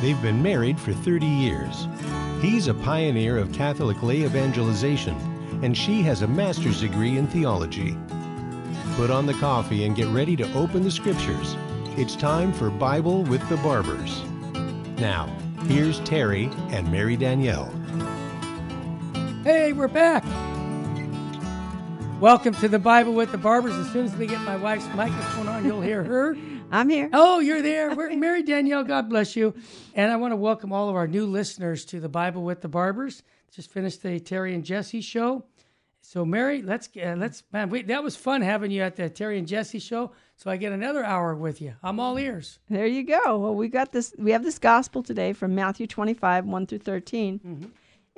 They've been married for 30 years. He's a pioneer of Catholic lay evangelization, and she has a master's degree in theology. Put on the coffee and get ready to open the scriptures. It's time for Bible with the Barbers. Now, here's Terry and Mary Danielle. Hey, we're back. Welcome to the Bible with the Barbers. As soon as we get my wife's microphone on, you'll hear her. I'm here. Oh, you're there. We're Mary Danielle. God bless you. And I want to welcome all of our new listeners to the Bible with the Barbers. Just finished the Terry and Jesse show. So, Mary, let's uh, let's man, we, that was fun having you at the Terry and Jesse show. So I get another hour with you. I'm all ears. There you go. Well, we got this. We have this gospel today from Matthew 25, 1 through 13. Mm-hmm.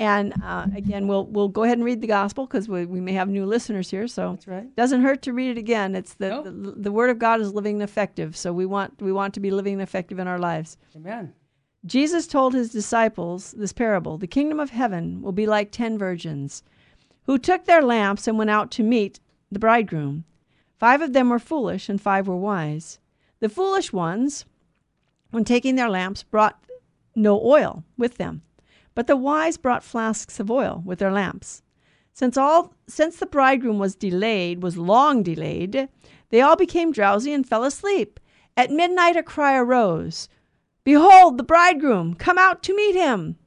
And uh, again, we'll we'll go ahead and read the gospel because we, we may have new listeners here. So That's right. doesn't hurt to read it again. It's the, Nope. the the word of God is living and effective. So we want we want to be living and effective in our lives. Amen. Jesus told his disciples this parable: The kingdom of heaven will be like ten virgins, who took their lamps and went out to meet the bridegroom. Five of them were foolish, and five were wise. The foolish ones, when taking their lamps, brought no oil with them, but the wise brought flasks of oil with their lamps. Since all since the bridegroom was delayed, was long delayed, they all became drowsy and fell asleep. At midnight a cry arose, Behold the bridegroom, come out to meet him.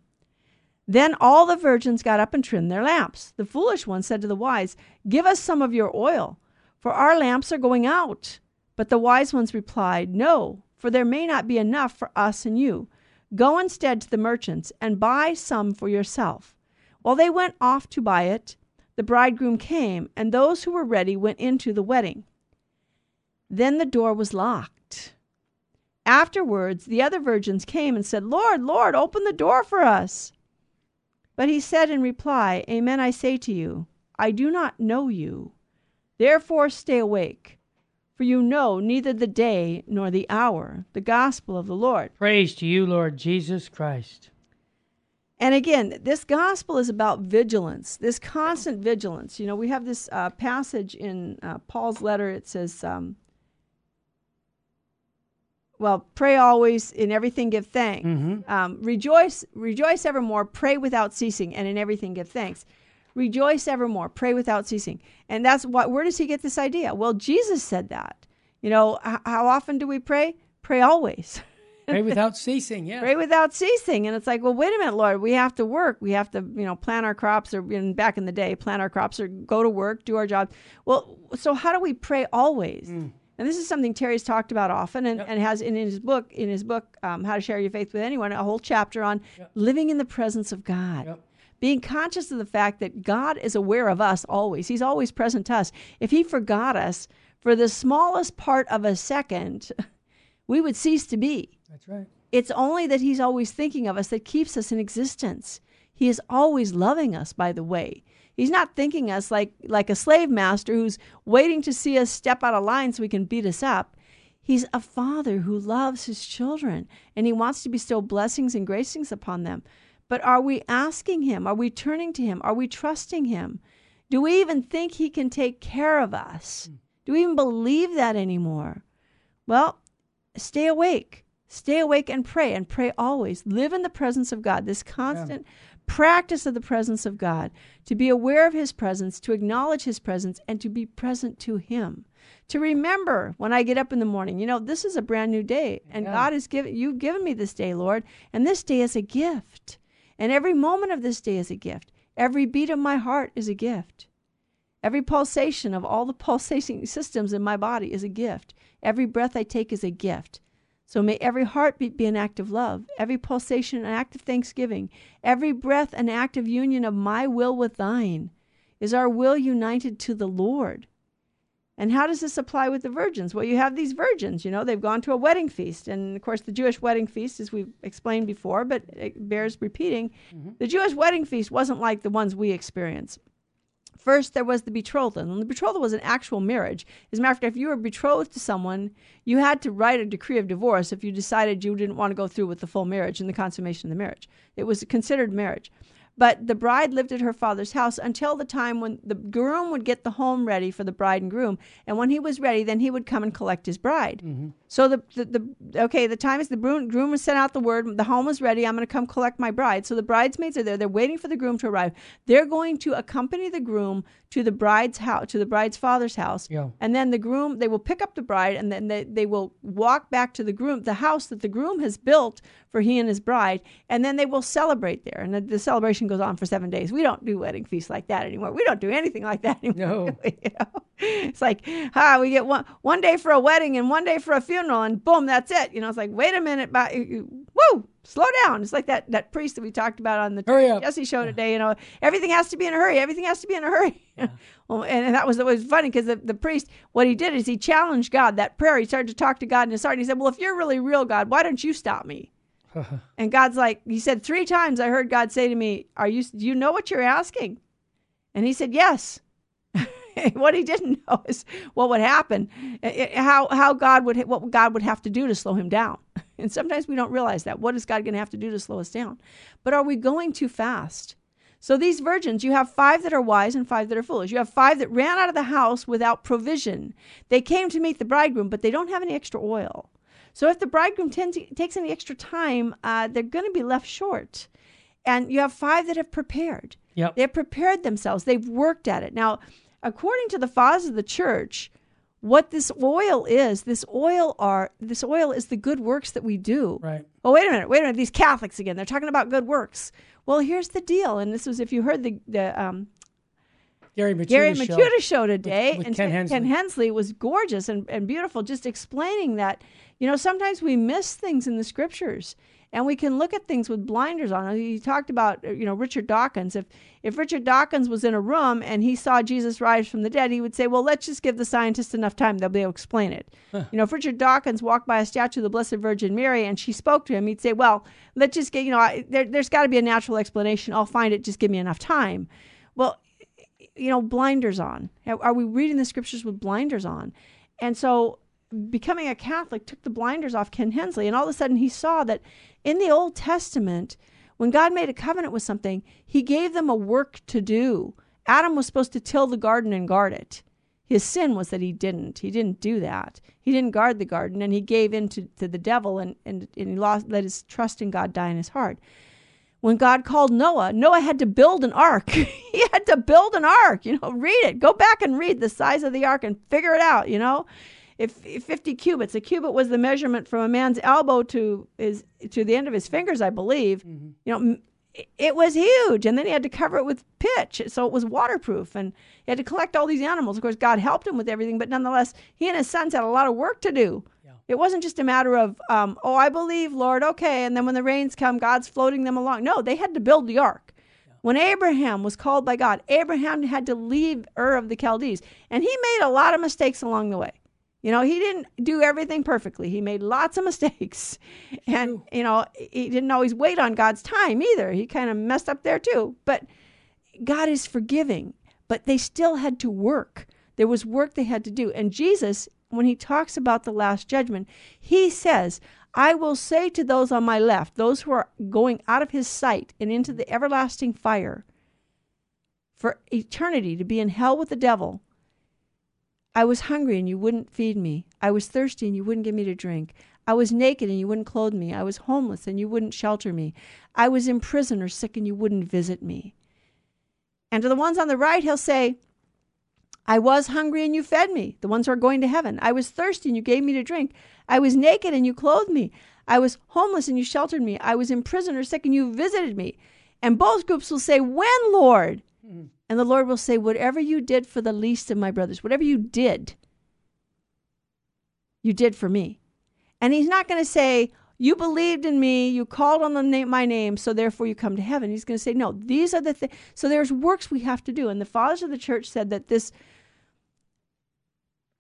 Then all the virgins got up and trimmed their lamps. The foolish one said to the wise, Give us some of your oil, for our lamps are going out. But the wise ones replied, No, for there may not be enough for us and you. Go instead to the merchants and buy some for yourself. While they went off to buy it, the bridegroom came, and those who were ready went into the wedding. Then the door was locked. Afterwards, the other virgins came and said, Lord, Lord, open the door for us. But he said in reply, Amen, I say to you, I do not know you. Therefore stay awake, for you know neither the day nor the hour. The gospel of the Lord. Praise to you, Lord Jesus Christ. And again, this gospel is about vigilance, this constant vigilance. You know, we have this uh, passage in uh, Paul's letter. It says, um, well, pray always, in everything give thanks. Mm-hmm. Um, rejoice, rejoice evermore, pray without ceasing, and in everything give thanks. Rejoice evermore, pray without ceasing. And that's what, where does he get this idea? Well, Jesus said that. You know, how often do we pray? Pray always. Pray without ceasing. Yeah. pray without ceasing. And it's like, well, wait a minute, Lord, we have to work. We have to, you know, plant our crops or in back in the day, plant our crops or go to work, do our job. Well, so how do we pray always? And this is something Terry's talked about often and, Yep. and has in his book, in his book, um, How to Share Your Faith with Anyone, a whole chapter on living in the presence of God. Yep. Being conscious of the fact that God is aware of us always. He's always present to us. If he forgot us for the smallest part of a second, we would cease to be. That's right. It's only that He's always thinking of us that keeps us in existence. He is always loving us, by the way. He's not thinking us like, like a slave master who's waiting to see us step out of line so he can beat us up. He's a father who loves his children and he wants to bestow blessings and gracings upon them. But are we asking him? Are we turning to him? Are we trusting him? Do we even think he can take care of us? Hmm. Do we even believe that anymore? Well, stay awake. Stay awake and pray and pray always. Live in the presence of God. This constant practice of the presence of God, to be aware of his presence, to acknowledge his presence, and to be present to him. To remember when I get up in the morning, you know, this is a brand new day, and Yeah. God has given you've given me this day, Lord, and this day is a gift. And every moment of this day is a gift. Every beat of my heart is a gift. Every pulsation of all the pulsating systems in my body is a gift. Every breath I take is a gift. So may every heartbeat be an act of love, every pulsation an act of thanksgiving, every breath an act of union of my will with thine. Is our will united to the Lord? And how does this apply with the virgins? Well, you have these virgins, you know, they've gone to a wedding feast. And of course, the Jewish wedding feast, as we've explained before, but it bears repeating, mm-hmm. the Jewish wedding feast wasn't like the ones we experience. First, there was the betrothal, and the betrothal was an actual marriage. As a matter of fact, if you were betrothed to someone, you had to write a decree of divorce if you decided you didn't want to go through with the full marriage and the consummation of the marriage. It was considered marriage. But the bride lived at her father's house until the time when the groom would get the home ready for the bride and groom. And when he was ready, then he would come and collect his bride. Mm-hmm. So the, the, the okay, the time is the groom, groom was sent out the word, the home was ready. I'm going to come collect my bride. So the bridesmaids are there. They're waiting for the groom to arrive. They're going to accompany the groom to the bride's house, to the bride's father's house. Yeah. And then the groom, they will pick up the bride, and then they, they will walk back to the groom, the house that the groom has built for he and his bride, and then they will celebrate there. And the, the celebration goes on for seven days. We don't do wedding feasts like that anymore. We don't do anything like that anymore. No. you know? It's like, ah, we get one one day for a wedding and one day for a funeral, and boom, that's it. You know, it's like, wait a minute, but, woo, slow down. It's like that that priest that we talked about on the Hurry up. Jesse show today. You know, everything has to be in a hurry. Everything has to be in a hurry. well, and, and that was was funny because the, the priest, what he did is he challenged God. That prayer, he started to talk to God in his heart. And he said, "Well, if you're really real, God, why don't you stop me?" and God's like, he said three times. I heard God say to me, "Are you? Do you know what you're asking?" And he said, "Yes." what he didn't know is what would happen, how how God would what God would have to do to slow him down. And sometimes we don't realize that. What is God going to have to do to slow us down? But are we going too fast? So these virgins, you have five that are wise and five that are foolish. You have five that ran out of the house without provision. They came to meet the bridegroom, but they don't have any extra oil. So if the bridegroom tends, takes any extra time, uh, they're going to be left short. And you have five that have prepared. Yep. They've prepared themselves. They've worked at it. Now, according to the fathers of the church, what this oil is, this oil are this oil is the good works that we do. Right. Oh, wait a minute, wait a minute. These Catholics again, they're talking about good works. Well, here's the deal, and this was if you heard the the um, Gary Michuta Gary show. Michuta show today, with and Ken Hensley. Ken Hensley was gorgeous and, and beautiful, just explaining that you know sometimes we miss things in the scriptures, and we can look at things with blinders on. He talked about uh, you know Richard Dawkins. If if Richard Dawkins was in a room and he saw Jesus rise from the dead, he would say, "Well, let's just give the scientists enough time; they'll be able to explain it." You know, if Richard Dawkins walked by a statue of the Blessed Virgin Mary and she spoke to him, he'd say, "Well, let's just get you know I, there, there's got to be a natural explanation. I'll find it. Just give me enough time." Well, you know, blinders on. Are we reading the scriptures with blinders on? And so becoming a Catholic took the blinders off Ken Hensley, and all of a sudden he saw that in the Old Testament, when God made a covenant with something, he gave them a work to do. Adam was supposed to till the garden and guard it. His sin was that he didn't. He didn't do that. He didn't guard the garden, and he gave in to, to the devil, and, and, and he lost, let his trust in God die in his heart when God called Noah, Noah had to build an ark. he had to build an ark. You know, read it. Go back and read the size of the ark and figure it out. You know, if, if 50 cubits, a cubit was the measurement from a man's elbow to his to the end of his fingers, I believe. You know, it was huge, and then he had to cover it with pitch, so it was waterproof, and he had to collect all these animals. Of course, God helped him with everything, but nonetheless, he and his sons had a lot of work to do. It wasn't just a matter of, um, oh, I believe, Lord, okay, and then when the rains come, God's floating them along. No, they had to build the ark. When Abraham was called by God, Abraham had to leave Ur of the Chaldees, and he made a lot of mistakes along the way. You know, he didn't do everything perfectly. He made lots of mistakes. And, you know, he didn't always wait on God's time either. He kind of messed up there too. But God is forgiving, but they still had to work. There was work they had to do. And Jesus, when he talks about the last judgment, he says, I will say to those on my left, those who are going out of his sight and into the everlasting fire for eternity to be in hell with the devil, I was hungry and you wouldn't feed me. I was thirsty and you wouldn't give me to drink. I was naked and you wouldn't clothe me. I was homeless and you wouldn't shelter me. I was in prison or sick and you wouldn't visit me. And to the ones on the right, he'll say, I was hungry and you fed me, the ones who are going to heaven. I was thirsty and you gave me to drink. I was naked and you clothed me. I was homeless and you sheltered me. I was in prison or sick and you visited me. And both groups will say, When, Lord? And the Lord will say, Whatever you did for the least of my brothers, whatever you did, you did for me. And he's not going to say, You believed in me, you called on the name, my name, so therefore you come to heaven. He's going to say, No, these are the things. So there's works we have to do. And the fathers of the church said that this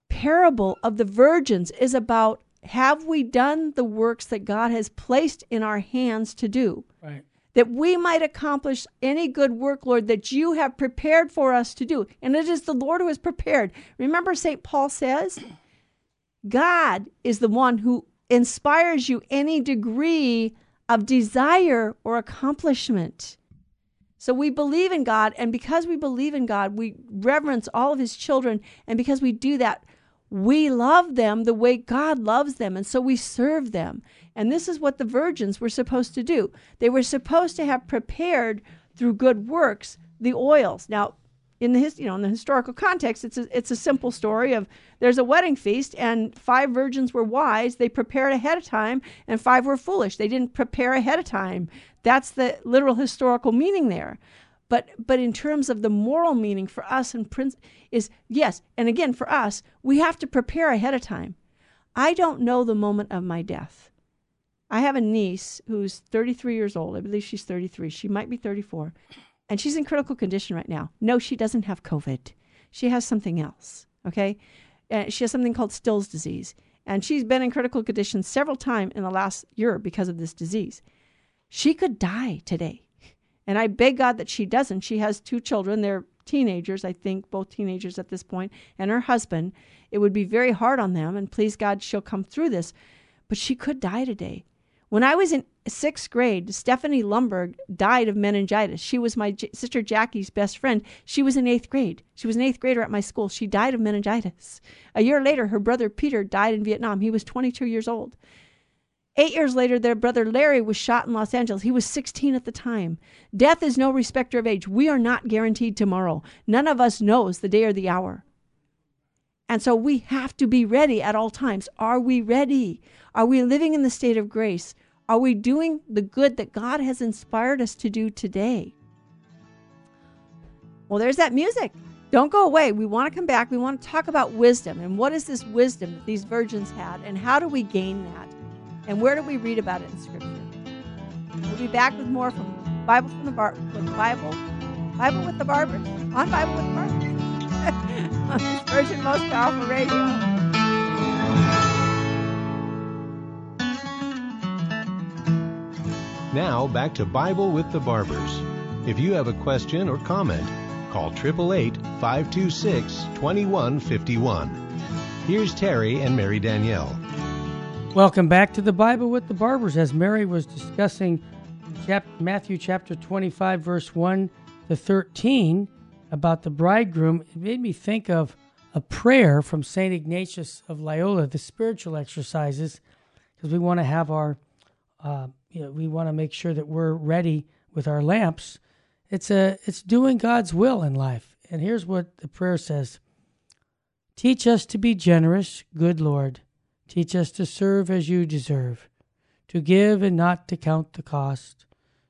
parable of the virgins is about have we done the works that God has placed in our hands to do? That we might accomplish any good work, Lord, that you have prepared for us to do. And it is the Lord who has prepared. Remember, St. Paul says, God is the one who inspires you any degree of desire or accomplishment. So we believe in God, and because we believe in God, we reverence all of His children. And because we do that, we love them the way God loves them. And so we serve them. And this is what the virgins were supposed to do. They were supposed to have prepared through good works the oils. Now, in the his, you know in the historical context, it's a, it's a simple story of there's a wedding feast and five virgins were wise. They prepared ahead of time, and five were foolish. They didn't prepare ahead of time. That's the literal historical meaning there. But but in terms of the moral meaning for us and prince is yes, and again for us, we have to prepare ahead of time. I don't know the moment of my death. I have a niece who's 33 years old. I believe she's 33. She might be 34 and she's in critical condition right now. No, she doesn't have COVID. She has something else. Okay. Uh, she has something called Still's disease. And she's been in critical condition several times in the last year because of this disease. She could die today. And I beg God that she doesn't. She has two children. They're teenagers, I think, both teenagers at this point, and her husband. It would be very hard on them. And please God, she'll come through this. But she could die today. When I was in sixth grade, Stephanie Lumberg died of meningitis. She was my J- sister Jackie's best friend. She was in eighth grade. She was an eighth grader at my school. She died of meningitis. A year later, her brother Peter died in Vietnam. He was 22 years old. Eight years later, their brother Larry was shot in Los Angeles. He was 16 at the time. Death is no respecter of age. We are not guaranteed tomorrow. None of us knows the day or the hour. And so we have to be ready at all times. Are we ready? Are we living in the state of grace? Are we doing the good that God has inspired us to do today? Well, there's that music. Don't go away. We want to come back. We want to talk about wisdom and what is this wisdom that these virgins had and how do we gain that? And where do we read about it in Scripture? We'll be back with more from Bible from the Bar with the Bible, Bible with the Barbers on Bible with the Barbers on this Virgin Most Powerful Radio. Now back to Bible with the Barbers. If you have a question or comment, call 888 526 2151. Here's Terry and Mary Danielle. Welcome back to the Bible with the Barbers. As Mary was discussing Matthew chapter 25, verse 1 to 13, about the bridegroom, it made me think of a prayer from St. Ignatius of Loyola, the spiritual exercises, because we want to have our uh, you know, we want to make sure that we're ready with our lamps. It's a it's doing God's will in life. And here's what the prayer says. Teach us to be generous, good Lord. Teach us to serve as you deserve, to give and not to count the cost,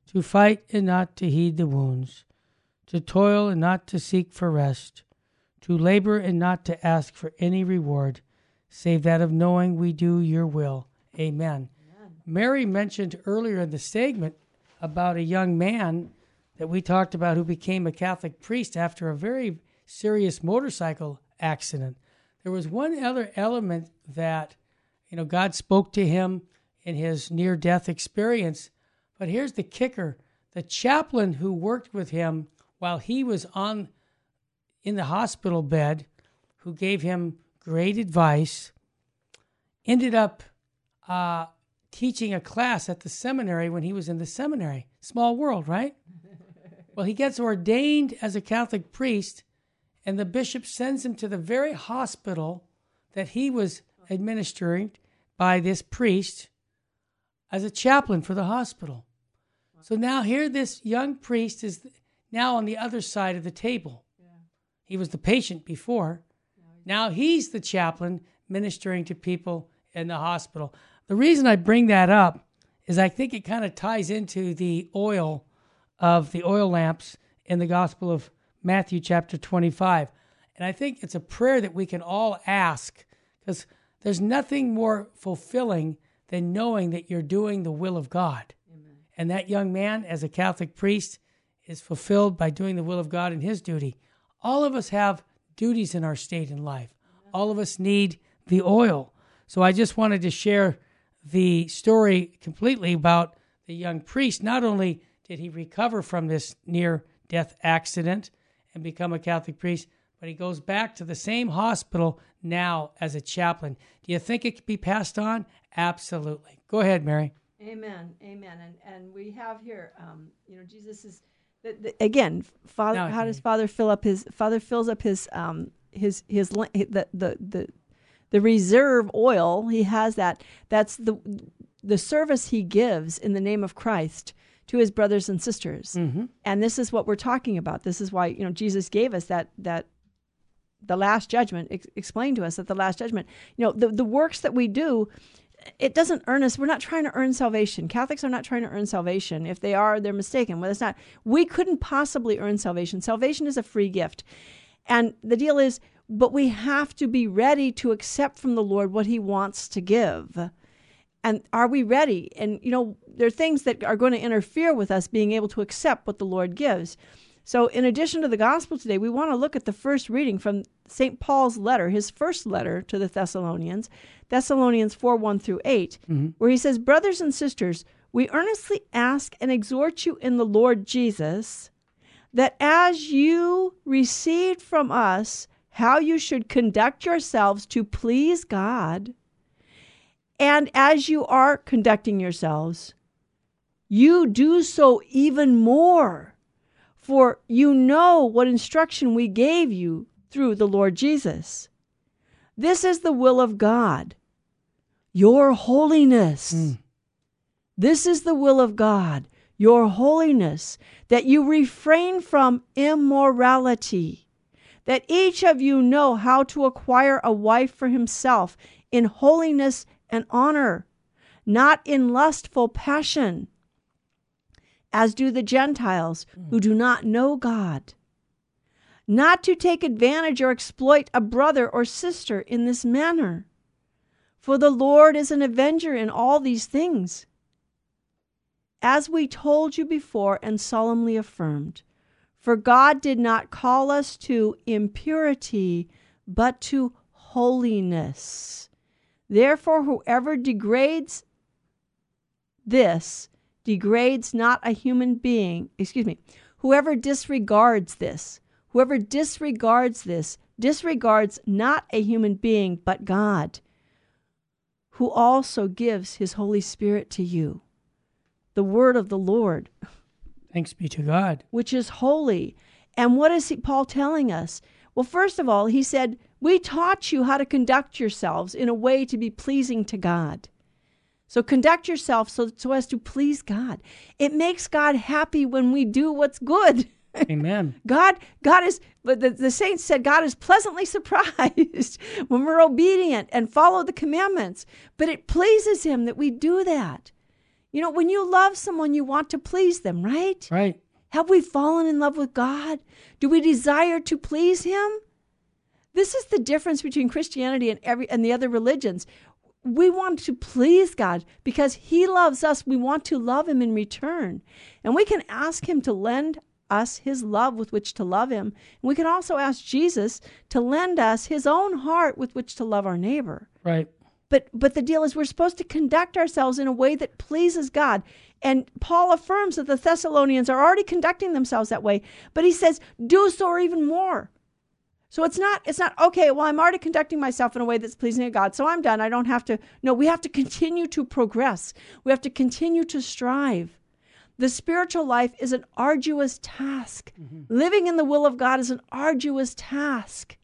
to fight and not to heed the wounds, to toil and not to seek for rest, to labor and not to ask for any reward, save that of knowing we do your will. Amen. Mary mentioned earlier in the segment about a young man that we talked about who became a Catholic priest after a very serious motorcycle accident. There was one other element that, you know, God spoke to him in his near death experience. But here's the kicker the chaplain who worked with him while he was on in the hospital bed, who gave him great advice, ended up uh, teaching a class at the seminary when he was in the seminary. Small world, right? well, he gets ordained as a Catholic priest, and the bishop sends him to the very hospital that he was administering by this priest as a chaplain for the hospital. So now here this young priest is now on the other side of the table. He was the patient before. Now he's the chaplain ministering to people in the hospital. The reason I bring that up is I think it kind of ties into the oil of the oil lamps in the Gospel of Matthew, chapter 25. And I think it's a prayer that we can all ask because there's nothing more fulfilling than knowing that you're doing the will of God. Amen. And that young man, as a Catholic priest, is fulfilled by doing the will of God in his duty. All of us have duties in our state in life. All of us need the oil. So I just wanted to share the story completely about the young priest. Not only did he recover from this near death accident and become a Catholic priest, but he goes back to the same hospital now as a chaplain. Do you think it could be passed on? Absolutely. Go ahead, Mary. Amen. Amen. And and we have here, um, you know, Jesus is The- the- Again, father, Now I how does father fill up his father fills up his um his his the the the the reserve oil he has that that's the the service he gives in the name of Christ to his brothers and sisters Mm-hmm. and this is what we're talking about this is why you know jesus gave us that that the last judgment ex- explained to us that the last judgment you know the, the works that we do it doesn't earn us we're not trying to earn salvation. Catholics are not trying to earn salvation. If they are they're mistaken. Well it's not. We couldn't possibly earn salvation. Salvation is a free gift. And the deal is but we have to be ready to accept from the lord what he wants to give. And are we ready? And you know there are things that are going to interfere with us being able to accept what the lord gives so in addition to the gospel today we want to look at the first reading from st paul's letter his first letter to the thessalonians thessalonians 4 1 through 8 mm-hmm. where he says brothers and sisters we earnestly ask and exhort you in the lord jesus that as you received from us how you should conduct yourselves to please god and as you are conducting yourselves, you do so even more, for you know what instruction we gave you through the Lord Jesus. This is the will of God, your holiness. Hmm. This is the will of God, your holiness, that you refrain from immorality, that each of you know how to acquire a wife for himself in holiness and honor, not in lustful passion, as do the Gentiles who mm. do not know God. Not to take advantage or exploit a brother or sister in this manner. For the Lord is an avenger in all these things. As we told you before and solemnly affirmed, for God did not call us to impurity, but to holiness. Therefore, whoever degrades this degrades not a human being, excuse me, whoever disregards this, whoever disregards this, disregards not a human being, but God, who also gives his Holy Spirit to you. The word of the Lord Thanks be to God. which is holy. And what is he, Paul telling us? Well, first of all, he said, We taught you how to conduct yourselves in a way to be pleasing to God. So conduct yourself so, so as to please God. It makes God happy when we do what's good. Amen. God, God is, but the, the saints said God is pleasantly surprised when we're obedient and follow the commandments. But it pleases Him that we do that. You know, when you love someone, you want to please them, right? Right. Have we fallen in love with God? Do we desire to please Him? This is the difference between Christianity and every and the other religions. We want to please God because He loves us. We want to love Him in return. And we can ask Him to lend us His love with which to love Him. And we can also ask Jesus to lend us His own heart with which to love our neighbor. Right. But but the deal is we're supposed to conduct ourselves in a way that pleases God. And Paul affirms that the Thessalonians are already conducting themselves that way, but he says do so or even more. So it's not it's not okay, well I'm already conducting myself in a way that's pleasing to God. So I'm done. I don't have to No, we have to continue to progress. We have to continue to strive. The spiritual life is an arduous task. Living in the will of God is an arduous task.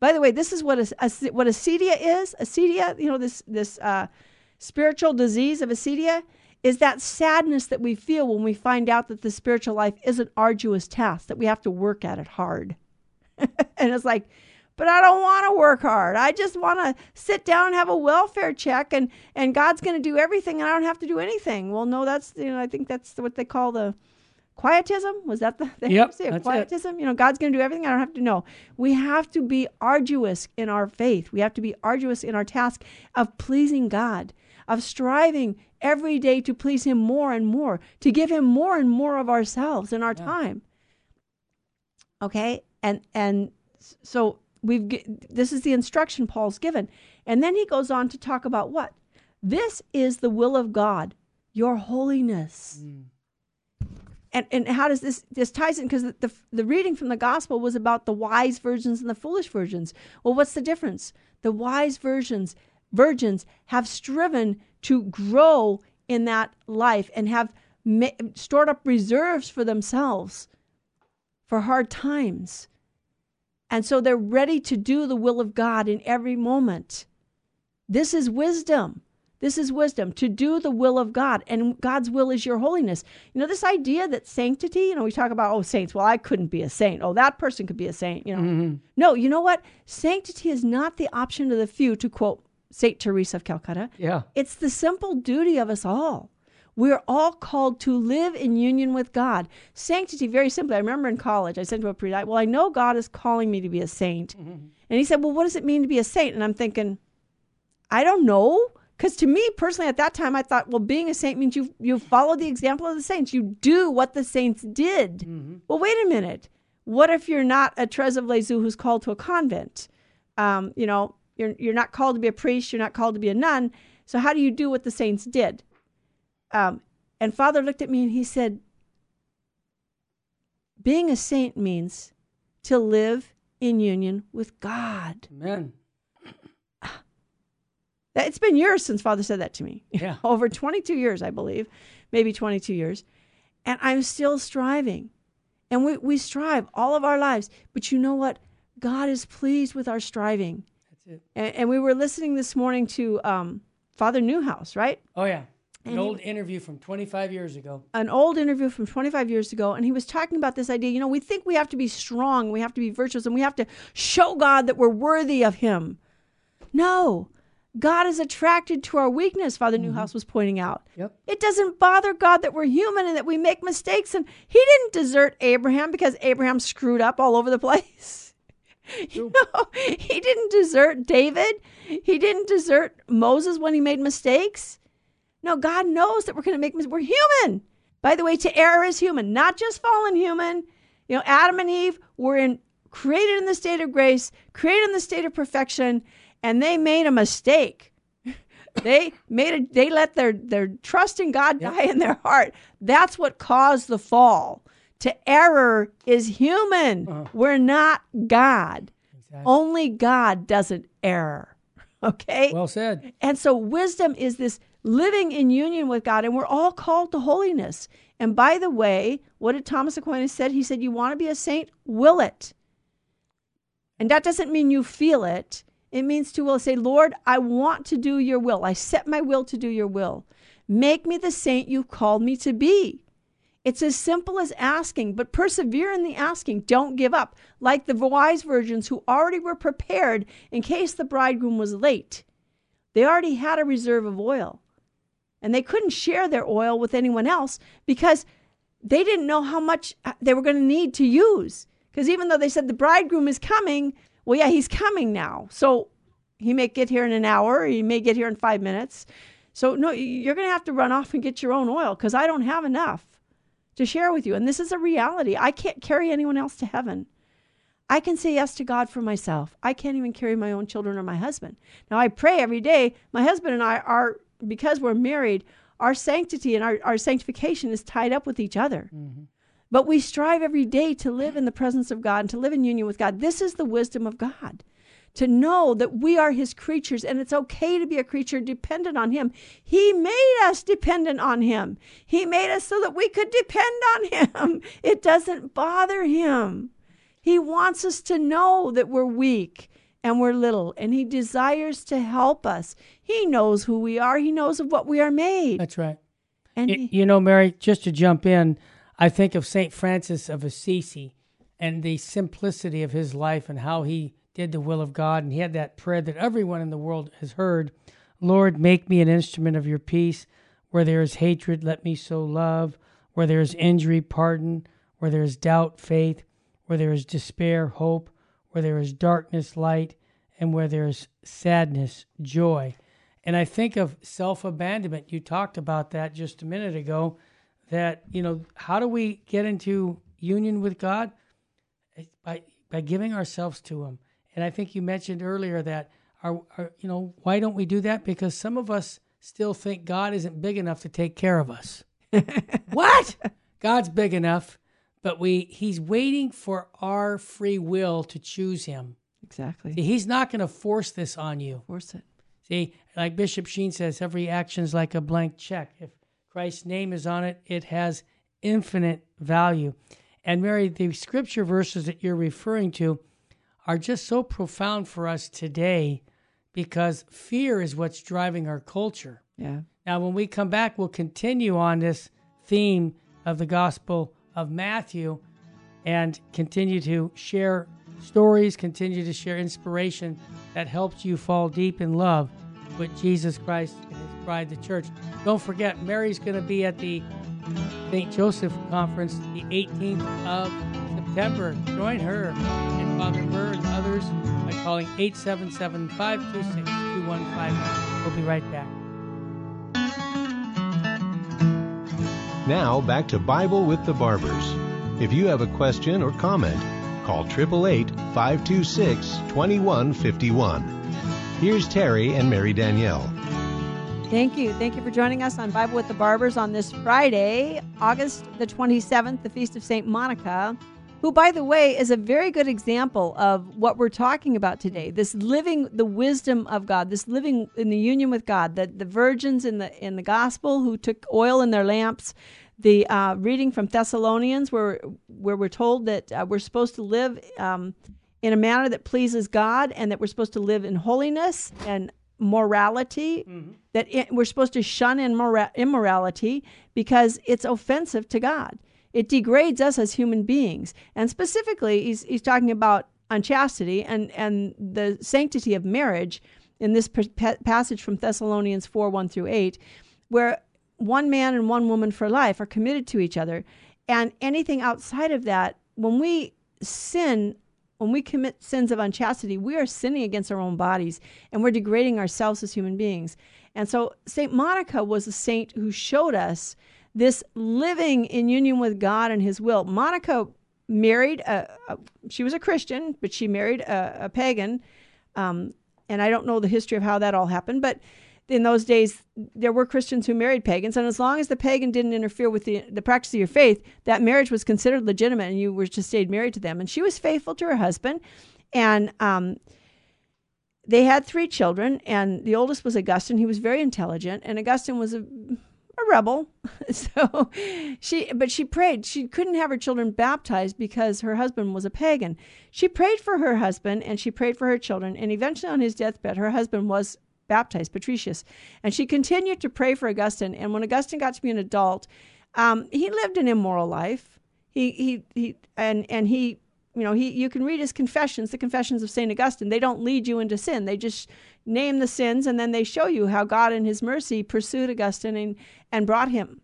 By the way, this is what a, a- what acedia is. Acedia, you know, this this uh, spiritual disease of acedia is that sadness that we feel when we find out that the spiritual life is an arduous task that we have to work at it hard. and it's like, but I don't want to work hard. I just want to sit down and have a welfare check, and and God's going to do everything, and I don't have to do anything. Well, no, that's you know, I think that's what they call the quietism. Was that the they Yep, say that's it. quietism? You know, God's going to do everything. I don't have to know. We have to be arduous in our faith. We have to be arduous in our task of pleasing God, of striving every day to please Him more and more, to give Him more and more of ourselves and our time. Okay, and and so we've this is the instruction Paul's given, and then he goes on to talk about what this is the will of God, your holiness. Mm. And, and how does this this ties in because the, the the reading from the gospel was about the wise virgins and the foolish virgins. Well, what's the difference? The wise virgins virgins have striven to grow in that life and have ma- stored up reserves for themselves for hard times. And so they're ready to do the will of God in every moment. This is wisdom. This is wisdom to do the will of God, and God's will is your holiness. You know, this idea that sanctity, you know, we talk about, oh, saints, well, I couldn't be a saint. Oh, that person could be a saint, you know. Mm-hmm. No, you know what? Sanctity is not the option of the few, to quote St. Teresa of Calcutta. Yeah. It's the simple duty of us all. We're all called to live in union with God. Sanctity, very simply, I remember in college, I said to a priest, Well, I know God is calling me to be a saint. And he said, Well, what does it mean to be a saint? And I'm thinking, I don't know. Because to me personally, at that time, I thought, well, being a saint means you you follow the example of the saints. You do what the saints did. Well, wait a minute. What if you're not a Therese of Lisieux who's called to a convent? Um, you know, you're you're not called to be a priest. You're not called to be a nun. So how do you do what the saints did? Um, and Father looked at me and he said, being a saint means to live in union with God. Amen. It's been years since Father said that to me. Yeah. Over 22 years, I believe, maybe 22 years. And I'm still striving. And we, we strive all of our lives. But you know what? God is pleased with our striving. That's it. And, and we were listening this morning to um, Father Newhouse, right? Oh yeah. An And he- old interview from 25 years ago. An old interview from 25 years ago. And he was talking about this idea. You know, we think we have to be strong, we have to be virtuous, and we have to show God that we're worthy of Him. No. God is attracted to our weakness, Father mm-hmm. Newhouse was pointing out. Yep. It doesn't bother God that we're human and that we make mistakes. And He didn't desert Abraham because Abraham screwed up all over the place. You know, He didn't desert David. He didn't desert Moses when he made mistakes. No, God knows that we're going to make mistakes. We're human. By the way, to err is human, not just fallen human. You know, Adam and Eve were in created in the state of grace, created in the state of perfection, and they made a mistake. they made a they let their their trust in God die in their heart. That's what caused the fall. To error is human. Uh-huh. We're not God. Only God doesn't err. Okay? Well said. And so wisdom is this living in union with God, and we're all called to holiness. And by the way, what did Thomas Aquinas said? He said, "You want to be a saint, will it." And that doesn't mean you feel it. It means to will say, "Lord, I want to do your will. I set my will to do your will. Make me the saint you've called me to be." It's as simple as asking, but persevere in the asking. Don't give up. Like the wise virgins who already were prepared in case the bridegroom was late. They already had a reserve of oil. And they couldn't share their oil with anyone else because they didn't know how much uh, they were going to need to use. Because even though they said the bridegroom is coming, well, yeah, he's coming now. So he may get here in an hour, he may get here in five minutes. So, no, you're going to have to run off and get your own oil because I don't have enough to share with you. And this is a reality. I can't carry anyone else to heaven. I can say yes to God for myself. I can't even carry my own children or my husband. Now, I pray every day. My husband and I are, because we're married, our sanctity and our, our sanctification is tied up with each other. Mm-hmm. But we strive every day to live in the presence of God and to live in union with God. This is the wisdom of God. To know that we are his creatures and it's okay to be a creature dependent on him. He made us dependent on him. He made us so that we could depend on him. It doesn't bother him. He wants us to know that we're weak and we're little, and He desires to help us. He knows who we are, He knows of what we are made. That's right. And he- you know, Mary, just to jump in, I think of St. Francis of Assisi and the simplicity of his life and how he did the will of God. And he had that prayer that everyone in the world has heard Lord, make me an instrument of your peace. Where there is hatred, let me sow love. Where there is injury, pardon. Where there is doubt, faith. Where there is despair, hope. Where there is darkness, light. And where there is sadness, joy. And I think of self abandonment. You talked about that just a minute ago. That, you know, how do we get into union with God? By, by giving ourselves to Him. And I think you mentioned earlier that, our, our, you know, why don't we do that? Because some of us still think God isn't big enough to take care of us. what? God's big enough, but we He's waiting for our free will to choose Him. exactly. See, He's not going to force this on you. Force it. See, like Bishop Sheen says, every action is like a blank check. If Christ's name is on it, it has infinite value. And Mary, the scripture verses that you're referring to are just so profound for us today because fear is what's driving our culture. Yeah. Now, when we come back, we'll continue on this theme of the Gospel of Matthew and continue to share stories, continue to share inspiration that helps you fall deep in love with Jesus Christ and his bride, the church. Don't forget, Mary's going to be at the St. Joseph Conference the 18th of September. Join her and Father Burr and others by calling 877 526 2151. We'll be right back. Now back to Bible with the Barbers. If you have a question or comment, call 888 526 2151. Here's Terry and Mary Danielle. Thank you. Thank you for joining us on Bible with the Barbers on this Friday, August the 27th, the Feast of St. Monica, who, by the way, is a very good example of what we're talking about today. This living the wisdom of God, this living in the union with God, the, the virgins in the, in the gospel who took oil in their lamps, the uh, reading from Thessalonians, where, where we're told that uh, we're supposed to live um, in a manner that pleases God and that we're supposed to live in holiness and morality, mm-hmm. that it, we're supposed to shun immora- immorality because it's offensive to God. It degrades us as human beings. And specifically, he's, he's talking about unchastity and, and the sanctity of marriage in this pa- passage from Thessalonians 4 1 through 8, where one man and one woman for life are committed to each other. And anything outside of that, when we sin when we commit sins of unchastity, we are sinning against our own bodies and we're degrading ourselves as human beings. And so St. Monica was a saint who showed us this living in union with God and his will. Monica married a, a she was a Christian, but she married a, a pagan. Um, and I don't know the history of how that all happened, but in those days there were Christians who married pagans, and as long as the pagan didn't interfere with the, the practice of your faith, that marriage was considered legitimate, and you were just stayed married to them. And she was faithful to her husband, and um, they had three children, and the oldest was Augustine. He was very intelligent, and Augustine was a, rebel. so she, but she prayed. She couldn't have her children baptized because her husband was a pagan. She prayed for her husband, and she prayed for her children, and eventually on his deathbed, her husband was baptized, Patricius. And she continued to pray for Augustine. And when Augustine got to be an adult, um, he lived an immoral life. He, he, he, and, and he, you know, he, you can read his confessions, the confessions of St. Augustine. They don't lead you into sin. They just name the sins and then they show you how God in his mercy pursued Augustine and, and brought him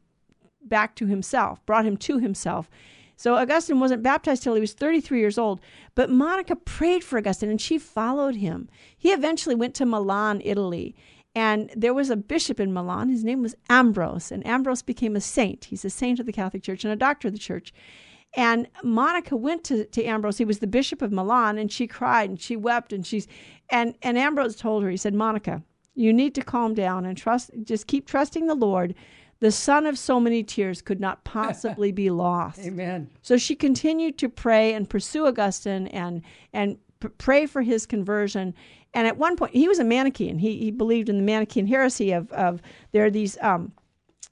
back to himself, brought him to himself. So Augustine wasn't baptized till he was 33 years old, but Monica prayed for Augustine and she followed him. He eventually went to Milan, Italy, and there was a bishop in Milan. His name was Ambrose, and Ambrose became a saint. He's a saint of the Catholic Church and a doctor of the church. And Monica went to, to Ambrose. He was the bishop of Milan, and she cried and she wept and she's and and Ambrose told her, he said, Monica, you need to calm down and trust just keep trusting the Lord the son of so many tears could not possibly be lost. Amen. So she continued to pray and pursue Augustine and and p- pray for his conversion. And at one point, he was a Manichaean. He he believed in the Manichaean heresy of of there are these um,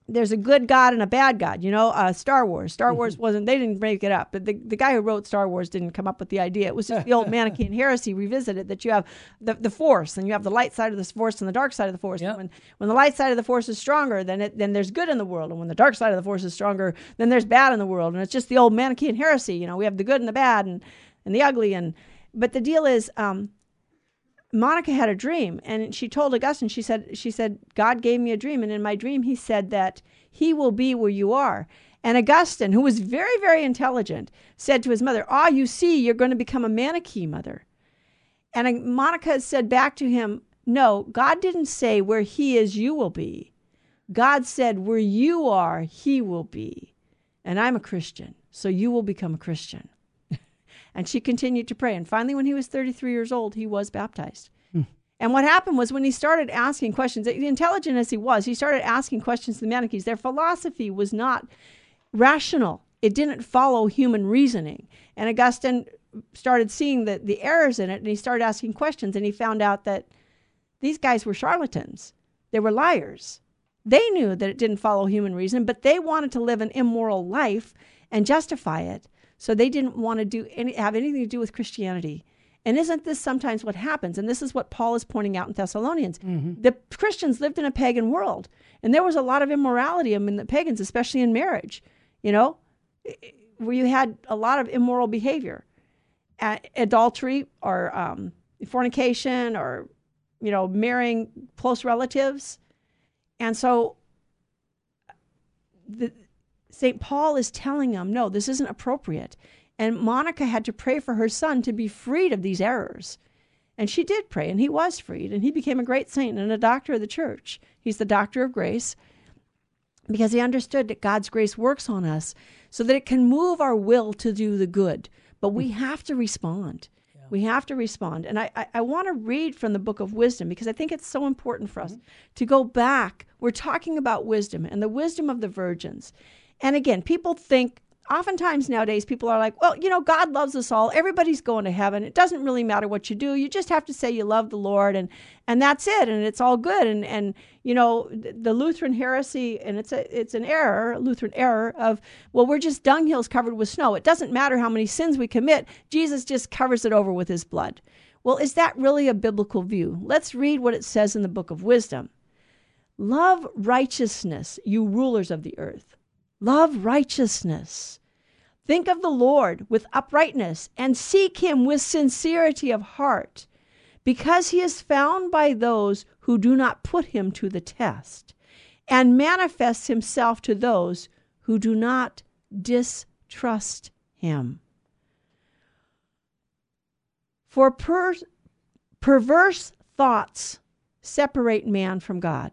there's a good God and a bad God. You know, uh, Star Wars. Star Wars mm-hmm. wasn't. They didn't make it up. But the the guy who wrote Star Wars didn't come up with the idea. It was just the old Manichaean heresy revisited. That you have the the Force, and you have the light side of the Force and the dark side of the Force. Yep. When when the light side of the Force is stronger, then it then there's good in the world, and when the dark side of the Force is stronger, then there's bad in the world. And it's just the old Manichaean heresy. You know, we have the good and the bad, and and the ugly, and but the deal is. Um, Monica had a dream and she told Augustine, she said, she said, God gave me a dream. And in my dream, he said that he will be where you are. And Augustine, who was very, very intelligent, said to his mother, Ah, you see, you're going to become a Manichee, mother. And Monica said back to him, No, God didn't say where he is, you will be. God said, Where you are, he will be. And I'm a Christian, so you will become a Christian. And she continued to pray. And finally, when he was 33 years old, he was baptized. Hmm. And what happened was when he started asking questions, intelligent as he was, he started asking questions to the Manichees. Their philosophy was not rational. It didn't follow human reasoning. And Augustine started seeing the, the errors in it and he started asking questions and he found out that these guys were charlatans. They were liars. They knew that it didn't follow human reason, but they wanted to live an immoral life and justify it. So they didn't want to do any, have anything to do with Christianity. And isn't this sometimes what happens? And this is what Paul is pointing out in Thessalonians. Mm-hmm. The Christians lived in a pagan world, and there was a lot of immorality among the pagans, especially in marriage, you know, where you had a lot of immoral behavior, adultery or um, fornication or, you know, marrying close relatives. And so the, St. Paul is telling them, no, this isn't appropriate. And Monica had to pray for her son to be freed of these errors. And she did pray, and he was freed, and he became a great saint and a doctor of the church. He's the doctor of grace because he understood that God's grace works on us so that it can move our will to do the good. But we have to respond. Yeah. We have to respond. And I, I, I want to read from the book of wisdom because I think it's so important for us mm-hmm. to go back. We're talking about wisdom and the wisdom of the virgins. And again, people think oftentimes nowadays people are like, well, you know, God loves us all. Everybody's going to heaven. It doesn't really matter what you do. You just have to say you love the Lord and and that's it and it's all good. And and you know, the Lutheran heresy and it's a it's an error, Lutheran error of well, we're just dunghills covered with snow. It doesn't matter how many sins we commit. Jesus just covers it over with his blood. Well, is that really a biblical view? Let's read what it says in the book of wisdom. Love righteousness, you rulers of the earth. Love righteousness. Think of the Lord with uprightness and seek him with sincerity of heart, because he is found by those who do not put him to the test, and manifests himself to those who do not distrust him. For per- perverse thoughts separate man from God.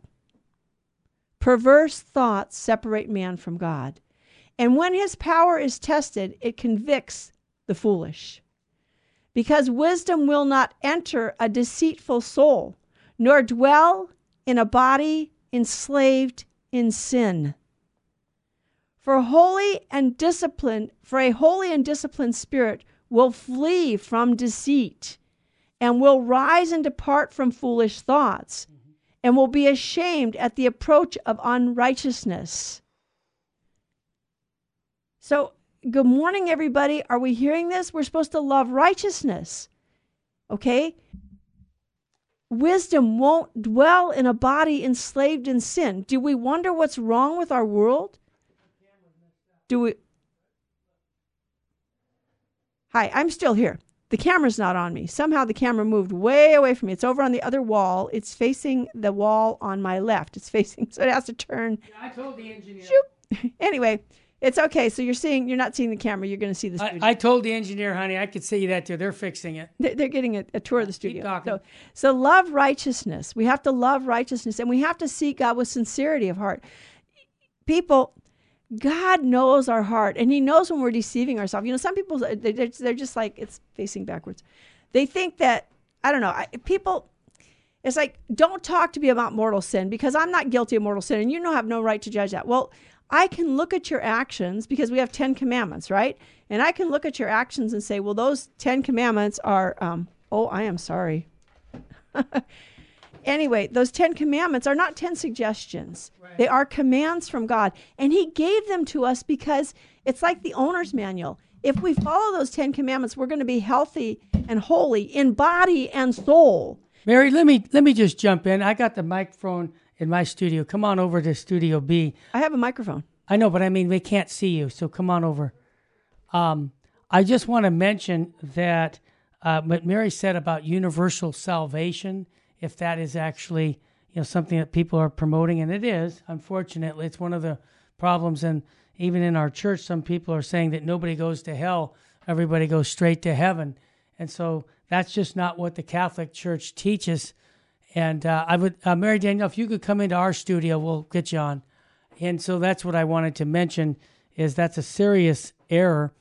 Perverse thoughts separate man from God. And when his power is tested, it convicts the foolish. Because wisdom will not enter a deceitful soul, nor dwell in a body enslaved in sin. For holy and disciplined, for a holy and disciplined spirit will flee from deceit and will rise and depart from foolish thoughts and will be ashamed at the approach of unrighteousness. So, good morning, everybody. Are we hearing this? We're supposed to love righteousness. Okay? Wisdom won't dwell in a body enslaved in sin. Do we wonder what's wrong with our world? Do we? Hi, I'm still here the camera's not on me. Somehow the camera moved way away from me. It's over on the other wall. It's facing the wall on my left. It's facing, so it has to turn. Yeah, I told the engineer. Shoop. anyway, it's okay. So you're seeing, you're not seeing the camera. You're going to see the studio. I, I, told the engineer, honey, I could see that too. They're fixing it. They're, they're getting a, a, tour of the studio. Keep talking. So, so love righteousness. We have to love righteousness, and we have to seek God with sincerity of heart. People God knows our heart and He knows when we're deceiving ourselves. You know, some people, they're, just like, it's facing backwards. They think that, I don't know, people, it's like, don't talk to me about mortal sin because I'm not guilty of mortal sin and you don't have no right to judge that. Well, I can look at your actions because we have 10 commandments, right? And I can look at your actions and say, well, those 10 commandments are, um, oh, I am sorry. anyway, those 10 commandments are not 10 suggestions. Right. They are commands from God. And He gave them to us because it's like the owner's manual. If we follow those 10 commandments, we're going to be healthy and holy in body and soul. Mary, let me let me just jump in. I got the microphone in my studio. Come on over to Studio B. I have a microphone. I know, but I mean, they can't see you, so come on over. Um, I just want to mention that uh, what Mary said about universal salvation if that is actually you know something that people are promoting, and it is. Unfortunately, it's one of the problems, and even in our church, some people are saying that nobody goes to hell; everybody goes straight to heaven, and so that's just not what the Catholic Church teaches. And uh, I would, uh, Mary Danielle, if you could come into our studio, we'll get you on. And so that's what I wanted to mention is that's a serious error.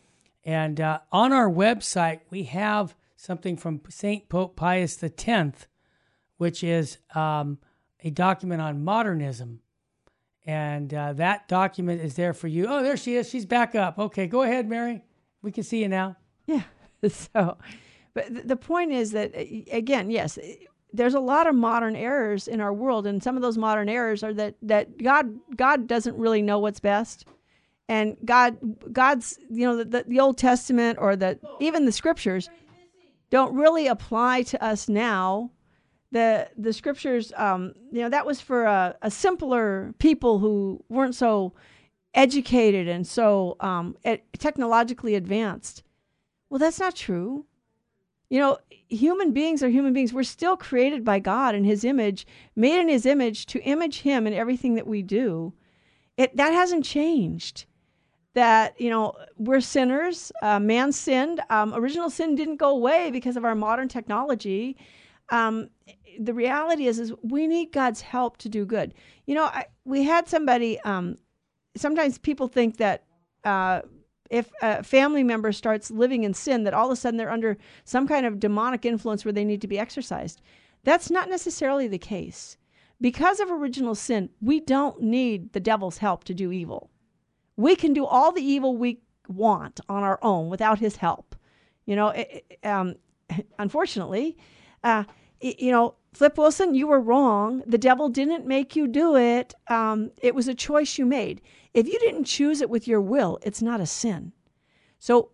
And uh, on our website, we have something from Saint Pope Pius X which is um, a document on modernism. And uh, that document is there for you. Oh, there she is. She's back up. Okay, go ahead, Mary. We can see you now. Yeah. So, but the point is that, again, yes, there's a lot of modern errors in our world, and some of those modern errors are that that God God doesn't really know what's best, and God God's you know the, the Old Testament or the even the scriptures don't really apply to us now. The the scriptures, um, you know, that was for a, a simpler people who weren't so educated and so um, technologically advanced. Well, that's not true. You know, human beings are human beings. We're still created by God in His image, made in His image to image Him in everything that we do. It that hasn't changed. That you know we're sinners. Uh, man sinned. Um, original sin didn't go away because of our modern technology. Um, the reality is, is we need God's help to do good. You know, I, we had somebody. Um, sometimes people think that uh, if a family member starts living in sin, that all of a sudden they're under some kind of demonic influence where they need to be exorcised. That's not necessarily the case. Because of original sin, we don't need the devil's help to do evil. We can do all the evil we want on our own without his help. You know, it, um, unfortunately, uh, you know, Flip Wilson, you were wrong. The devil didn't make you do it. Um, it was a choice you made. If you didn't choose it with your will, it's not a sin. So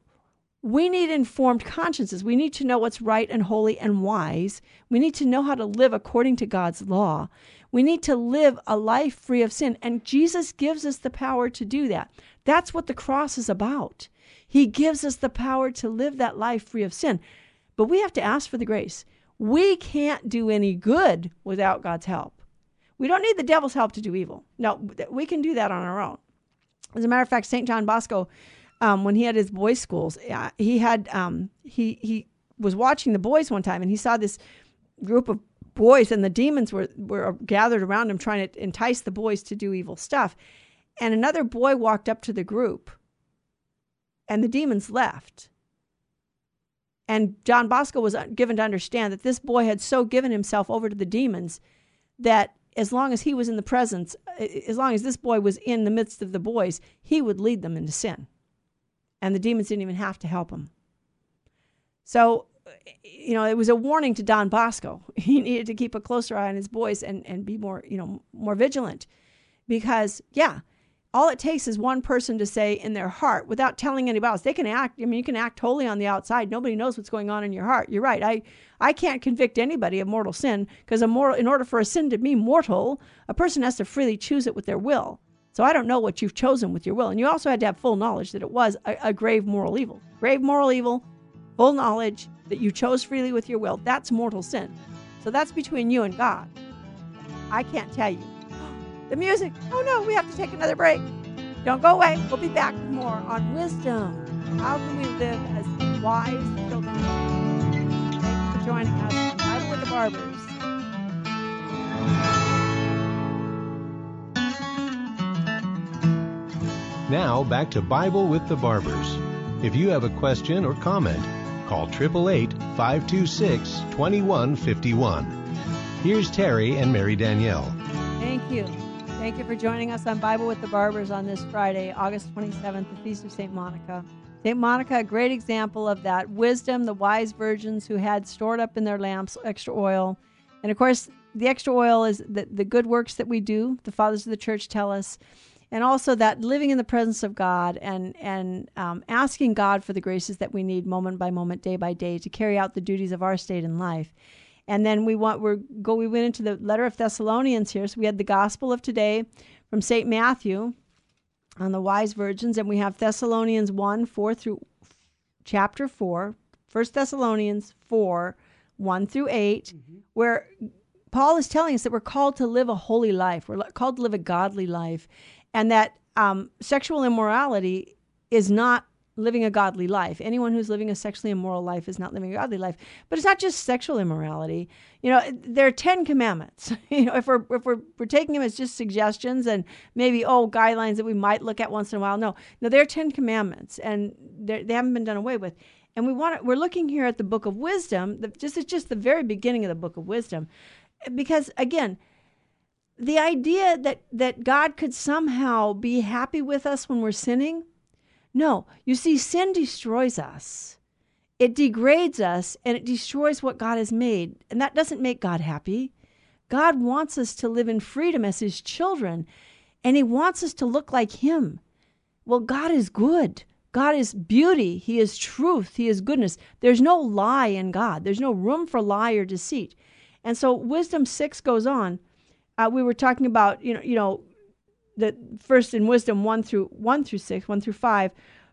we need informed consciences. We need to know what's right and holy and wise. We need to know how to live according to God's law. We need to live a life free of sin. And Jesus gives us the power to do that. That's what the cross is about. He gives us the power to live that life free of sin. But we have to ask for the grace. We can't do any good without God's help. We don't need the devil's help to do evil. No, we can do that on our own. As a matter of fact, St. John Bosco, um, when he had his boys' schools, uh, he had um, he he was watching the boys one time, and he saw this group of boys, and the demons were were gathered around him, trying to entice the boys to do evil stuff. And another boy walked up to the group, and the demons left. And John Bosco was uh, given to understand that this boy had so given himself over to the demons that as long as he was in the presence, uh, uh, as long as this boy was in the midst of the boys, he would lead them into sin. And the demons didn't even have to help him. So, uh, you know, it was a warning to Don Bosco. He needed to keep a closer eye on his boys and, and be more, you know, more vigilant. Because, yeah, all it takes is one person to say in their heart without telling anybody else. They can act, I mean, you can act totally on the outside. Nobody knows what's going on in your heart. You're right. I, I can't convict anybody of mortal sin because a moral in order for a sin to be mortal, a person has to freely choose it with their will. So I don't know what you've chosen with your will. And you also had to have full knowledge that it was a, a grave moral evil. Grave moral evil, full knowledge that you chose freely with your will. That's mortal sin. So that's between you and God. I can't tell you the music. Oh no, we have to take another break. Don't go away. We'll be back with more on wisdom. How can we live as wise children? Thank you for joining us on Bible with the Barbers. Now back to Bible with the Barbers. If you have a question or comment, call 888 526 2151. Here's Terry and Mary Danielle. Thank you. Thank you for joining us on Bible with the Barbers on this Friday, August 27th, the Feast of St. Monica. St. Monica, a great example of that wisdom, the wise virgins who had stored up in their lamps extra oil. And of course, the extra oil is the, the good works that we do, the fathers of the church tell us. And also that living in the presence of God and, and um, asking God for the graces that we need moment by moment, day by day, to carry out the duties of our state in life. And then we want we're go we went into the letter of Thessalonians here. So we had the gospel of today from St. Matthew on the wise virgins, and we have Thessalonians 1, 4 through chapter 4, 1 Thessalonians 4, 1 through 8, mm-hmm. where Paul is telling us that we're called to live a holy life. We're called to live a godly life. And that um, sexual immorality is not living a godly life. Anyone who's living a sexually immoral life is not living a godly life. But it's not just sexual immorality. You know, there are ten commandments. you know, if we're if we're, we're taking them as just suggestions and maybe oh guidelines that we might look at once in a while. No, no, there are ten commandments, and they haven't been done away with. And we want to, we're looking here at the book of wisdom. This is just the very beginning of the book of wisdom, because again the idea that that God could somehow be happy with us when we're sinning no, you see, sin destroys us. it degrades us and it destroys what God has made. And that doesn't make God happy. God wants us to live in freedom as His children, and He wants us to look like Him. Well, God is good. God is beauty. He is truth. He is goodness. There's no lie in God, there's no room for lie or deceit. And so, Wisdom 6 goes on. Uh, we were talking about, you know, you know, the first in wisdom 1 through 1 through 6 1 through 5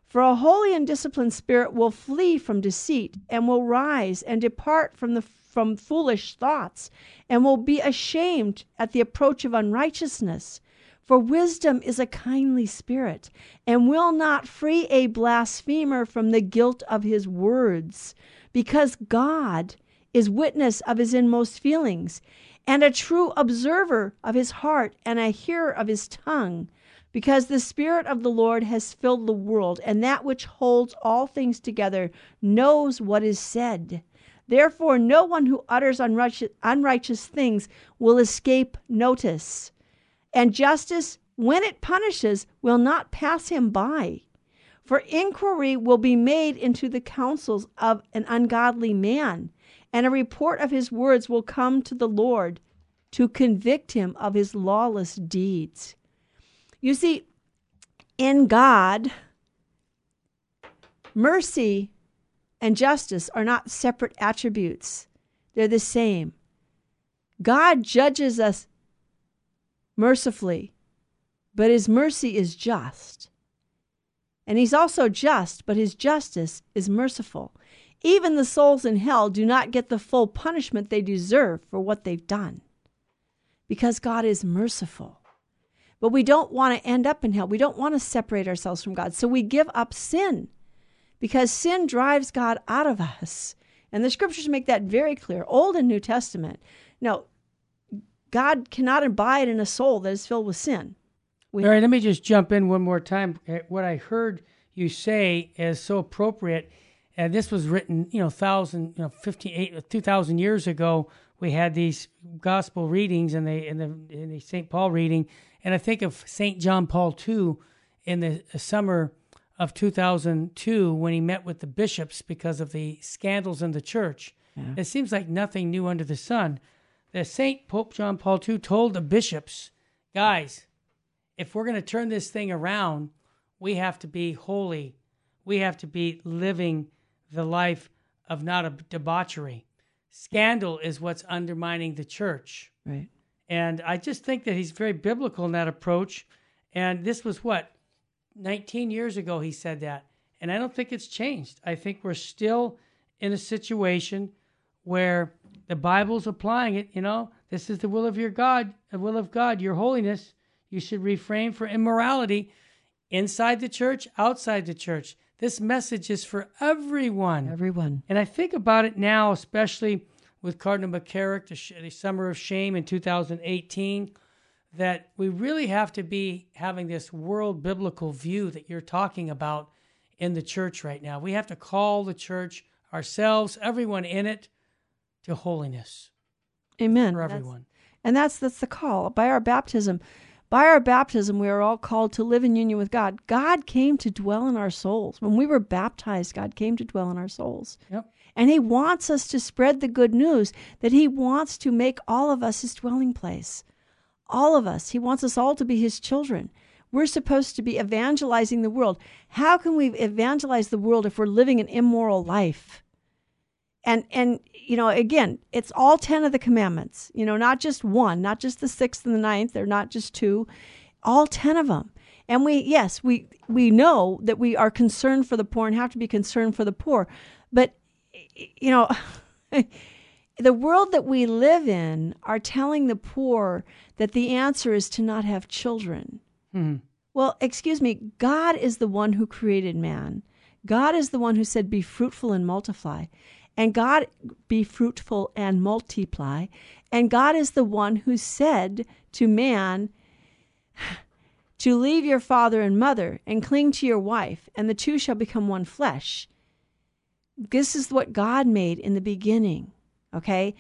for a holy and disciplined spirit will flee from deceit and will rise and depart from the from foolish thoughts and will be ashamed at the approach of unrighteousness. For wisdom is a kindly spirit and will not free a blasphemer from the guilt of his words because God is witness of his inmost feelings and a true observer of his heart and a hearer of his tongue because the Spirit of the Lord has filled the world, and that which holds all things together knows what is said. Therefore, no one who utters unrighteous, unrighteous things will escape notice. And justice, when it punishes, will not pass him by. For inquiry will be made into the counsels of an ungodly man, and a report of his words will come to the Lord to convict him of his lawless deeds. You see, in God, mercy and justice are not separate attributes, they're the same. God judges us mercifully, but his mercy is just. And he's also just, but his justice is merciful. Even the souls in hell do not get the full punishment they deserve for what they've done because God is merciful. But we don't want to end up in hell. We don't want to separate ourselves from God. So we give up sin because sin drives God out of us. And the scriptures make that very clear, Old and New Testament. Now, God cannot abide in a soul that is filled with sin. We, All right, let me just jump in one more time. Uh, what I heard you say is so appropriate. And this was written, you know, thousand, you know, fifteen, eight, two thousand years ago. We had these gospel readings and the in the in the St. Paul reading, and I think of St. John Paul II in the uh, summer of 2002 when he met with the bishops because of the scandals in the church. Yeah. It seems like nothing new under the sun. The St. Pope John Paul II told the bishops, guys, if we're going to turn this thing around, we have to be holy. We have to be living the life of not a debauchery. Scandal is what's undermining the church. Right. And I just think that he's very biblical in that approach. And this was what, 19 years ago, he said that. And I don't think it's changed. I think we're still in a situation where the Bible's applying it. You know, this is the will of your God, the will of God, your holiness. You should refrain from immorality inside the church, outside the church. This message is for everyone. Everyone. And I think about it now, especially with Cardinal McCarrick, the, sh- the Summer of Shame in 2018, that we really have to be having this world biblical view that you're talking about in the church right now. We have to call the church ourselves, everyone in it, to holiness. Amen. For everyone. That's, and that's that's the call. By our baptism, by our baptism, we are all called to live in union with God. God came to dwell in our souls. When we were baptized, God came to dwell in our souls. Yep. And He wants us to spread the good news that He wants to make all of us His dwelling place. All of us. He wants us all to be His children. We're supposed to be evangelizing the world. How can we evangelize the world if we're living an immoral life? And and you know, again, it's all ten of the commandments. You know, not just one, not just the sixth and the ninth, they're not just two, all ten of them. And we, yes, we we know that we are concerned for the poor and have to be concerned for the poor, but you know, the world that we live in are telling the poor that the answer is to not have children. Mm-hmm. Well, excuse me, God is the one who created man. God is the one who said, Be fruitful and multiply. And God, be fruitful and multiply. And God is the one who said to man, to leave your father and mother and cling to your wife, and the two shall become one flesh. This is what God made in the beginning. Okay?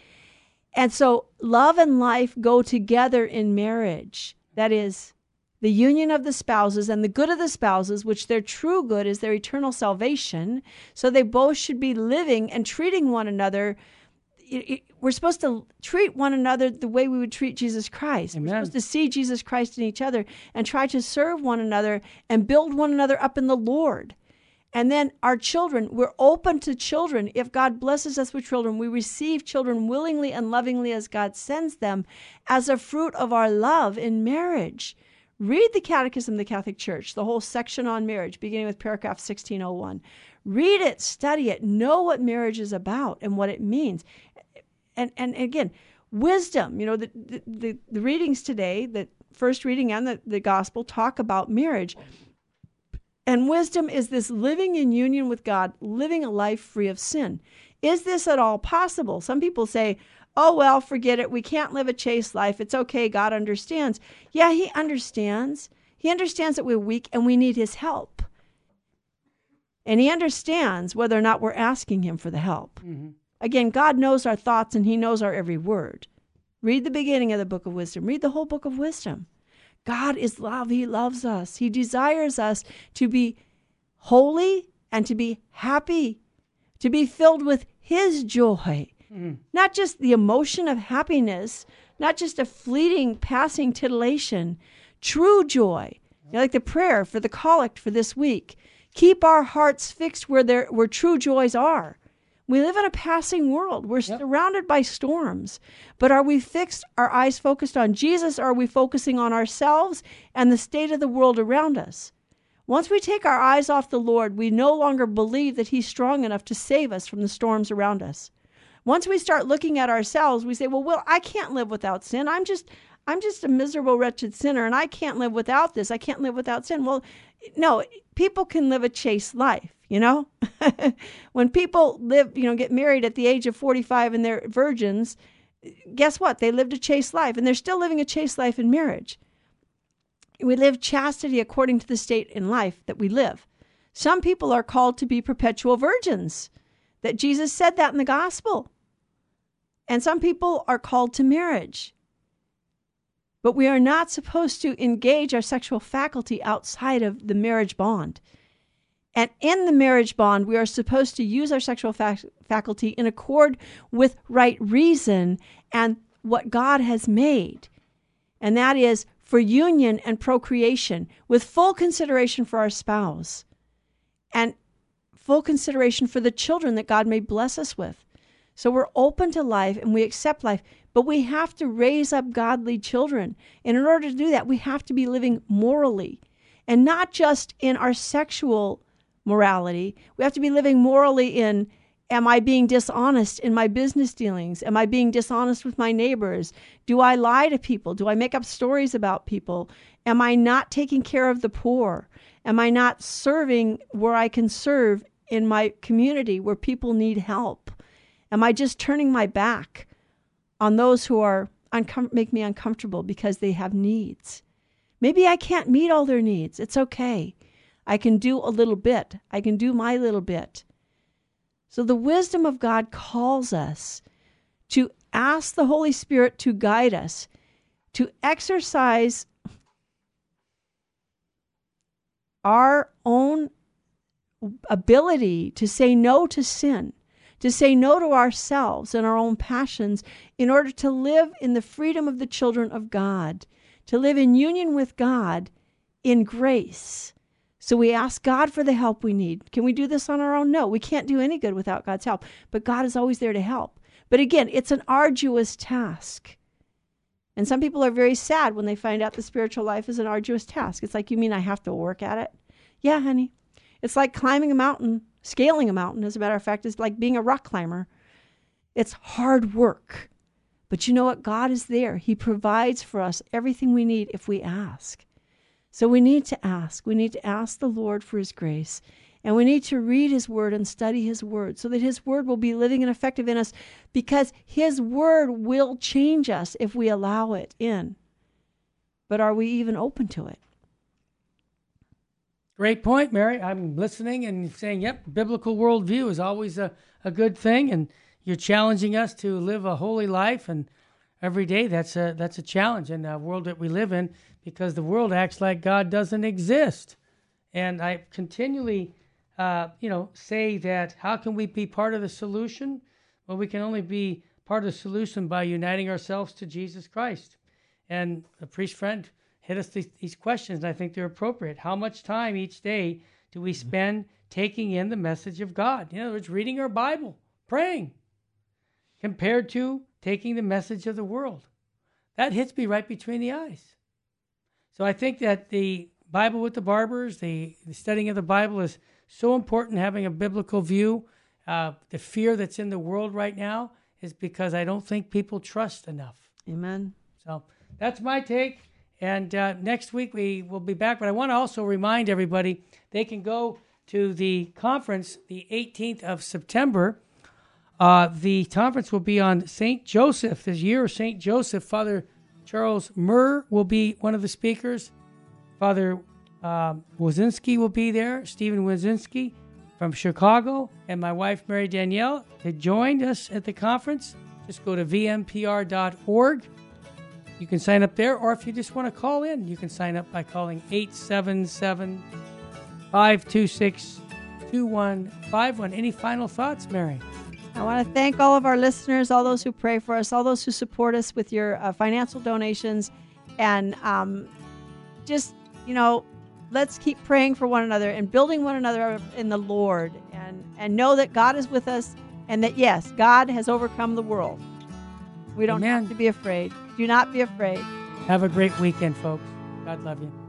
And so love and life go together in marriage. That is, the union of the spouses and the good of the spouses, which their true good is their eternal salvation. So they both should be living and treating one another. We're supposed to treat one another the way we would treat Jesus Christ. Amen. We're supposed to see Jesus Christ in each other and try to serve one another and build one another up in the Lord. And then our children, we're open to children. If God blesses us with children, we receive children willingly and lovingly as God sends them as a fruit of our love in marriage. Read the Catechism of the Catholic Church, the whole section on marriage, beginning with paragraph 1601. Read it, study it, know what marriage is about and what it means. And, and again, wisdom, you know, the, the, the readings today, the first reading and the, the gospel talk about marriage. And wisdom is this living in union with God, living a life free of sin. Is this at all possible? Some people say, oh, well, forget it. We can't live a chaste life. It's okay. God understands. Yeah, He understands. He understands that we're weak and we need His help. And He understands whether or not we're asking Him for the help. Mm-hmm. Again, God knows our thoughts and He knows our every word. Read the beginning of the book of wisdom, read the whole book of wisdom. God is love. He loves us. He desires us to be holy and to be happy, to be filled with His joy Mm. Not just the emotion of happiness, not just a fleeting, passing titillation, true joy. You know, like the prayer for the collect for this week. Keep our hearts fixed where there where true joys are. We live in a passing world. We're yep. surrounded by storms. But are we fixed, our eyes focused on Jesus, or are we focusing on ourselves and the state of the world around us? Once we take our eyes off the Lord, we no longer believe that He's strong enough to save us from the storms around us. Once we start looking at ourselves, we say, well, well, I can't live without sin. I'm just I'm just a miserable, wretched sinner, and I can't live without this. I can't live without sin. Well, no, people can live a chaste life, you know? when people live, you know, get married at the age of 45 and they're virgins, guess what? They lived a chaste life, and they're still living a chaste life in marriage. We live chastity according to the state in life that we live. Some people are called to be perpetual virgins, that Jesus said that in the gospel. And some people are called to marriage. But we are not supposed to engage our sexual faculty outside of the marriage bond. And in the marriage bond, we are supposed to use our sexual fac- faculty in accord with right reason and what God has made. And that is for union and procreation with full consideration for our spouse and full consideration for the children that God may bless us with. So we're open to life and we accept life, but we have to raise up godly children. And in order to do that, we have to be living morally and not just in our sexual morality. We have to be living morally in am I being dishonest in my business dealings? Am I being dishonest with my neighbors? Do I lie to people? Do I make up stories about people? Am I not taking care of the poor? Am I not serving where I can serve in my community where people need help? Am I just turning my back on those who are uncom- make me uncomfortable because they have needs? Maybe I can't meet all their needs. It's okay. I can do a little bit. I can do my little bit. So the wisdom of God calls us to ask the Holy Spirit to guide us, to exercise our own ability to say no to sin to say no to ourselves and our own passions in order to live in the freedom of the children of God, to live in union with God in grace. So we ask God for the help we need. Can we do this on our own? No, we can't do any good without God's help, but God is always there to help. But again, it's an arduous task. And some people are very sad when they find out the spiritual life is an arduous task. It's like, you mean I have to work at it? Yeah, honey. It's like climbing a mountain Scaling a mountain, as a matter of fact, is like being a rock climber. It's hard work. But you know what? God is there. He provides for us everything we need if we ask. So we need to ask. We need to ask the Lord for His grace. And we need to read His Word and study His Word so that His Word will be living and effective in us because His Word will change us if we allow it in. But are we even open to it? Great point, Mary. I'm listening and saying, yep, biblical worldview is always a, a good thing. And you're challenging us to live a holy life and every day that's a that's a challenge in the world that we live in because the world acts like God doesn't exist. And I continually, uh, you know, say that how can we be part of the solution? Well, we can only be part of the solution by uniting ourselves to Jesus Christ. And the priest friend hit us these, these questions, and I think they're appropriate. How much time each day do we spend taking in the message of God? In other words, reading our Bible, praying, compared to taking the message of the world. That hits me right between the eyes. So I think that the Bible with the Barbers, the, the studying of the Bible is so important, having a biblical view. Uh, the fear that's in the world right now is because I don't think people trust enough. Amen. So that's my take. And uh, next week we will be back. But I want to also remind everybody they can go to the conference the 18th of September. Uh, the conference will be on St. Joseph, this year of St. Joseph. Father Charles Murr will be one of the speakers. Father uh, Wazinski will be there, Stephen Wazinski from Chicago, and my wife Mary Danielle had joined us at the conference. Just go to vmpr.org. You can sign up there, or if you just want to call in, you can sign up by calling 877 526 2151. Any final thoughts, Mary? I want to thank all of our listeners, all those who pray for us, all those who support us with your uh, financial donations, and um, just, you know, let's keep praying for one another and building one another in the Lord and, and know that God is with us and that, yes, God has overcome the world. We don't Amen. have to be afraid. Do not be afraid. Have a great weekend, folks. God love you.